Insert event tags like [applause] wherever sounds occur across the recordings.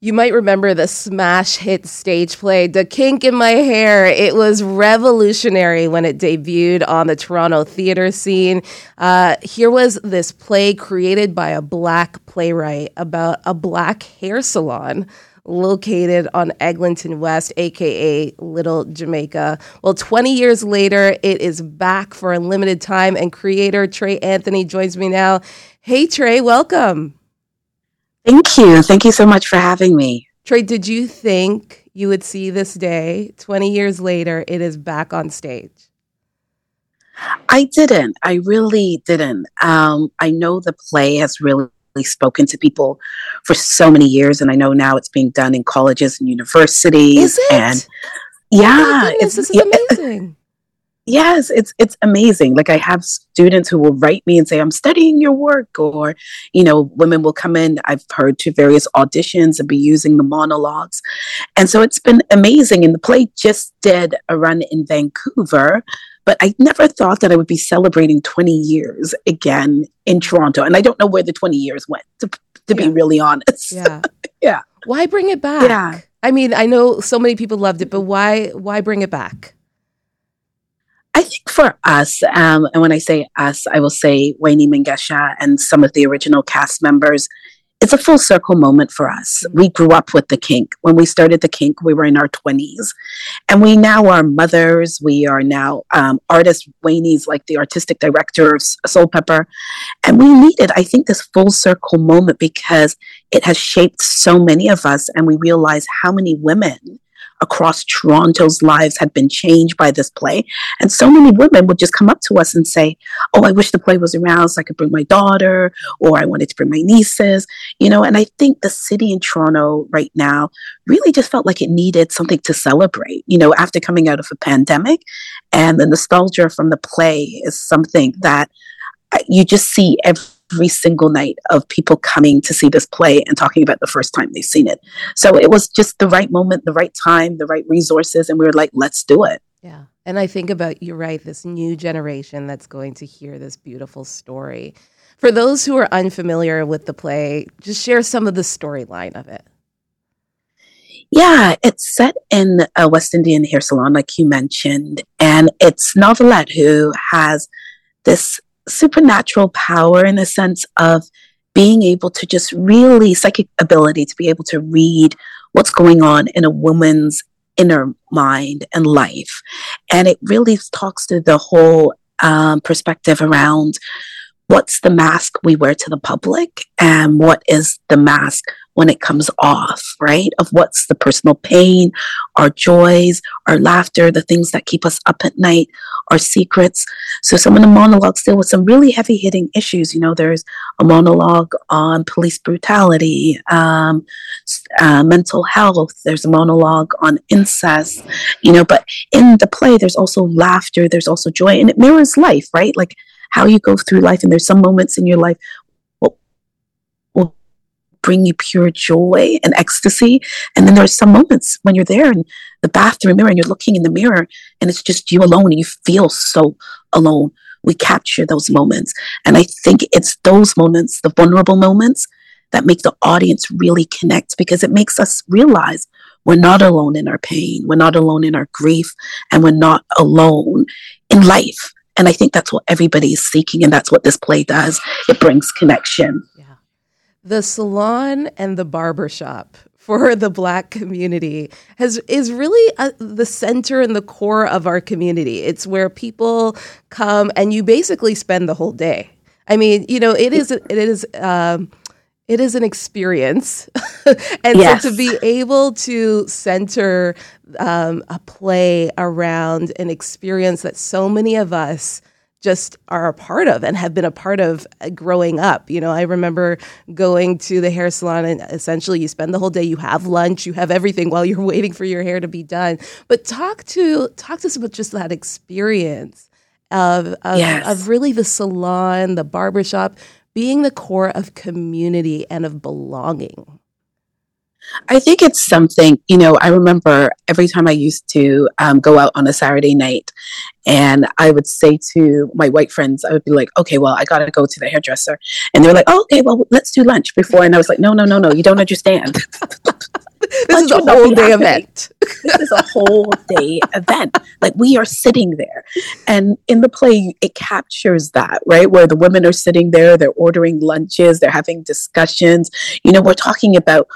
You might remember the smash hit stage play, The Kink in My Hair. It was revolutionary when it debuted on the Toronto theater scene. Uh, here was this play created by a black playwright about a black hair salon located on Eglinton West, aka Little Jamaica. Well, 20 years later, it is back for a limited time, and creator Trey Anthony joins me now. Hey, Trey, welcome. Thank you. Thank you so much for having me. Trey, did you think you would see this day 20 years later? It is back on stage. I didn't. I really didn't. Um, I know the play has really spoken to people for so many years, and I know now it's being done in colleges and universities. Is And yeah, oh goodness, it's, this is yeah, amazing. Yes, it's it's amazing. Like I have students who will write me and say, "I'm studying your work," or you know, women will come in. I've heard to various auditions and be using the monologues, and so it's been amazing. And the play just did a run in Vancouver, but I never thought that I would be celebrating 20 years again in Toronto. And I don't know where the 20 years went. To to yeah. be really honest. Yeah, [laughs] yeah. Why bring it back? Yeah. I mean, I know so many people loved it, but why why bring it back? I think for us, um, and when I say us, I will say Weyni Mengesha and some of the original cast members. It's a full circle moment for us. We grew up with the kink. When we started the kink, we were in our 20s. And we now are mothers. We are now um, artists. Weyni's like the artistic director of Soulpepper. And we needed, I think, this full circle moment because it has shaped so many of us. And we realize how many women across Toronto's lives had been changed by this play. And so many women would just come up to us and say, Oh, I wish the play was around so I could bring my daughter, or I wanted to bring my nieces, you know. And I think the city in Toronto right now really just felt like it needed something to celebrate, you know, after coming out of a pandemic. And the nostalgia from the play is something that uh, you just see every every single night of people coming to see this play and talking about the first time they've seen it. So it was just the right moment, the right time, the right resources. And we were like, let's do it. Yeah. And I think about, you're right, this new generation that's going to hear this beautiful story. For those who are unfamiliar with the play, just share some of the storyline of it. Yeah, it's set in a West Indian hair salon, like you mentioned, and it's Novelette who has this supernatural power in the sense of being able to just really psychic ability to be able to read what's going on in a woman's inner mind and life. And it really talks to the whole um, perspective around what's the mask we wear to the public and what is the mask when it comes off, right? Of what's the personal pain, our joys, our laughter, the things that keep us up at night, our secrets. So some of the monologues deal with some really heavy hitting issues. You know, there's a monologue on police brutality, um, uh, mental health. There's a monologue on incest, you know, but in the play, there's also laughter. There's also joy and it mirrors life, right? Like how you go through life. And there's some moments in your life will will bring you pure joy and ecstasy. And then there's some moments when you're there in the bathroom mirror and you're looking in the mirror and it's just you alone and you feel so alone. We capture those moments. And I think it's those moments, the vulnerable moments, that make the audience really connect because it makes us realize we're not alone in our pain, we're not alone in our grief, and we're not alone in life. And I think that's what everybody is seeking, and that's what this play does. It brings connection Yeah. the salon and the barber shop for the black community has is really a, uh, the center and the core of our community. It's where people come and you basically spend the whole day. I mean, you know, it is it is um, it is an experience, [laughs] and yes. so to be able to center um, a play around an experience that so many of us just are a part of and have been a part of uh, growing up. You know, I remember going to the hair salon and essentially you spend the whole day, you have lunch, you have everything while you're [laughs] waiting for your hair to be done. But talk to talk to us about just that experience of of, yes. of really the salon, the barbershop being the core of community and of belonging. I think it's something, you know, I remember every time I used to um, go out on a Saturday night and I would say to my white friends, I would be like, okay, well, I got to go to the hairdresser. And they were like, oh, okay, well, let's do lunch before. And I was like, no, no, no, no, you don't understand. [laughs] this is a whole day event. this is a whole day event. Like we are sitting there. And in the play, it captures that, right? Where the women are sitting there, they're ordering lunches, they're having discussions. You know, we're talking about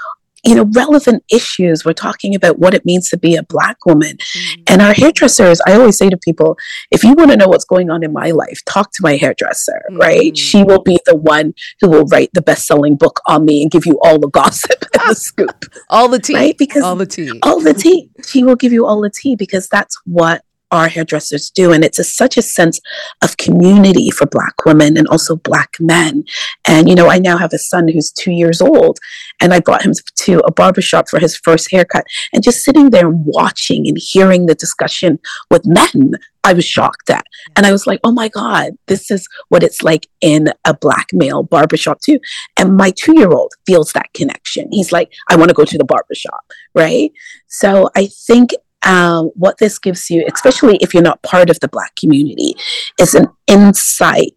you know, relevant issues. We're talking about what it means to be a Black woman. Mm-hmm. And our hairdressers, I always say to people, if you want to know what's going on in my life, talk to my hairdresser, mm-hmm. right? She will be the one who will write the best selling book on me and give you all the gossip [laughs] and the [laughs] scoop. all the tea. Right? Because all the tea. All the tea. [laughs] She will give you all the tea because that's what our hairdressers do. And it's a, such a sense of community for Black women and also Black men. And, you know, I now have a son who's two years old, and I brought him to a barbershop for his first haircut. And just sitting there and watching and hearing the discussion with men, I was shocked at. And I was like, oh my God, this is what it's like in a Black male barbershop too. And my two year old feels that connection. He's like, I want to go to the barbershop, right? So I think um, what this gives you, especially if you're not part of the Black community, is an insight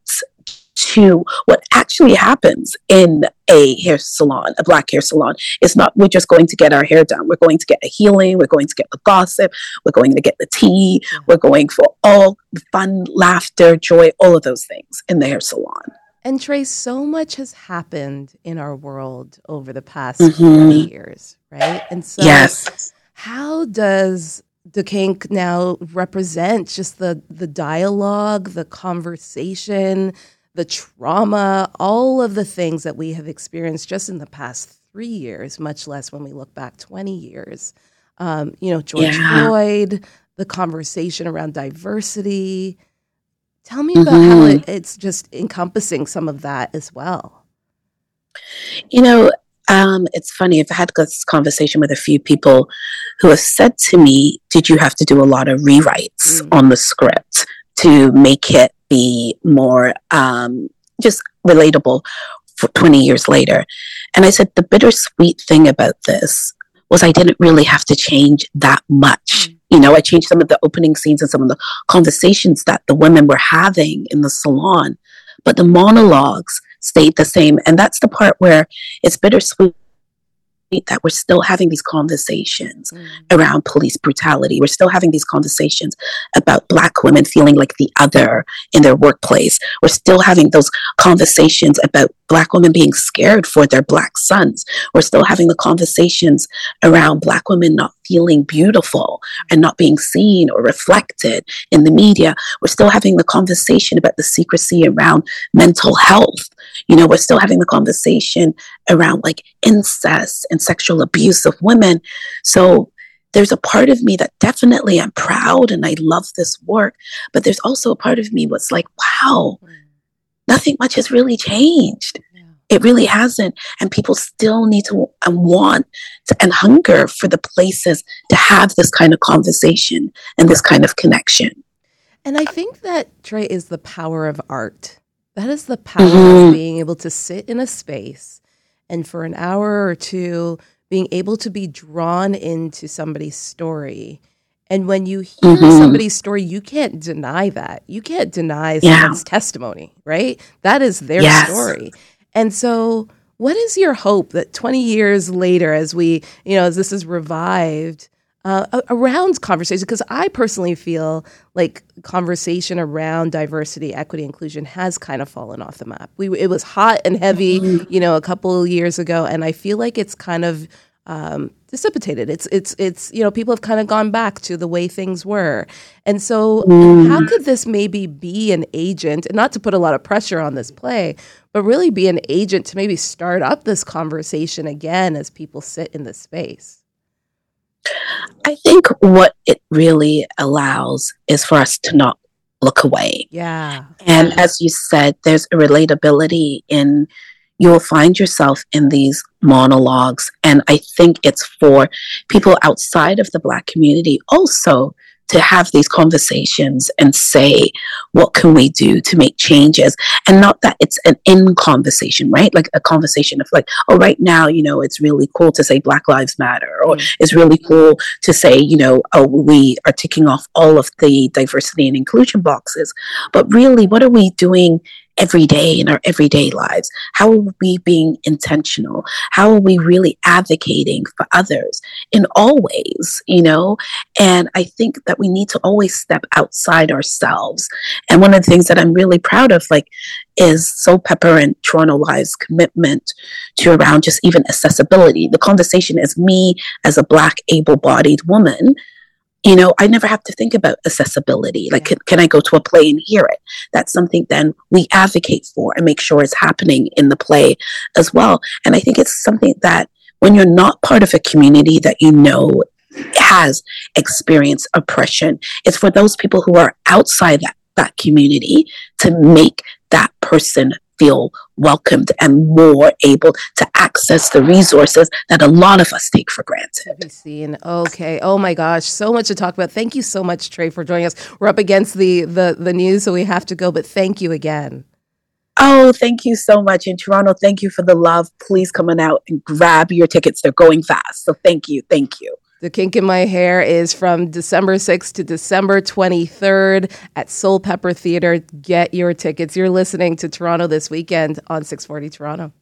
to what actually happens in a hair salon, a black hair salon. It's not we're just going to get our hair done. We're going to get a healing. We're going to get the gossip. We're going to get the tea. We're going for all the fun, laughter, joy, all of those things in the hair salon. And Trey, so much has happened in our world over the past mm-hmm. 20 years, right? And so yes how does the kink now represent just the the dialogue, the conversation, the trauma, all of the things that we have experienced just in the past three years, much less when we look back 20 years. Um, you know, George yeah. Floyd, the conversation around diversity. Tell me about mm-hmm. how it, it's just encompassing some of that as well. You know, um, it's funny. I've had this conversation with a few people who have said to me, "Did you have to do a lot of rewrites mm. on the script to make it be more um, just relatable for 20 years later?" And I said, "The bittersweet thing about this was I didn't really have to change that much." Mm. You know, I changed some of the opening scenes and some of the conversations that the women were having in the salon, but the monologues stayed the same. And that's the part where it's bittersweet that we're still having these conversations mm. around police brutality. We're still having these conversations about Black women feeling like the other in their workplace. We're still having those conversations about Black women being scared for their Black sons. We're still having the conversations around Black women not feeling beautiful and not being seen or reflected in the media. We're still having the conversation about the secrecy around mental health. You know, we're still having the conversation around like incest and sexual abuse of women. So there's a part of me that definitely I'm proud and I love this work, but there's also a part of me what's like, wow, mm. nothing much has really changed. It really hasn't. And people still need to and want to, and hunger for the places to have this kind of conversation and this kind of connection. And I think that, Trey, is the power of art. That is the power mm-hmm. of being able to sit in a space and for an hour or two being able to be drawn into somebody's story. And when you hear mm-hmm. somebody's story, you can't deny that. You can't deny someone's yeah. testimony, right? That is their yes. story. And so, what is your hope that 20 years later, as we, you know, as this is revived, uh, around conversation because I personally feel like conversation around diversity, equity, inclusion has kind of fallen off the map. We it was hot and heavy, mm-hmm. you know, a couple of years ago, and I feel like it's kind of um, dissipated. It's it's it's you know people have kind of gone back to the way things were, and so mm. how could this maybe be an agent, and not to put a lot of pressure on this play, but really be an agent to maybe start up this conversation again as people sit in this space. I think what it really allows is for us to not look away. Yeah. And as you said, there's a relatability in you'll find yourself in these monologues. And I think it's for people outside of the Black community also to have these conversations and say, what can we do to make changes? And not that it's an in conversation, right? Like a conversation of like, oh, right now, you know, it's really cool to say Black Lives Matter, or mm. it's really cool to say, you know, oh, we are ticking off all of the diversity and inclusion boxes. But really, what are we doing every day in our everyday lives? How are we being intentional? How are we really advocating for others in all ways, you know? And I think that we need to always step outside ourselves. And one of the things that I'm really proud of, like, is Soulpepper and Toronto Live's commitment to around just even accessibility. The conversation is me as a Black, able bodied woman you know, I never have to think about accessibility. Like, can, can, I go to a play and hear it? That's something then we advocate for and make sure it's happening in the play as well. And I think it's something that when you're not part of a community that you know has experienced oppression, it's for those people who are outside that, that community to make that person feel welcomed and more able to access the resources that a lot of us take for granted. Seen. Okay. Oh my gosh, so much to talk about. Thank you so much, Trey, for joining us. We're up against the the the news, so we have to go. But thank you again. Oh, thank you so much. In Toronto, thank you for the love. Please come on out and grab your tickets. They're going fast. So thank you. Thank you. The Kink in My Hair is from December 6th to December 23rd at Soulpepper Theater. Get your tickets. You're listening to Toronto this weekend on 640 Toronto.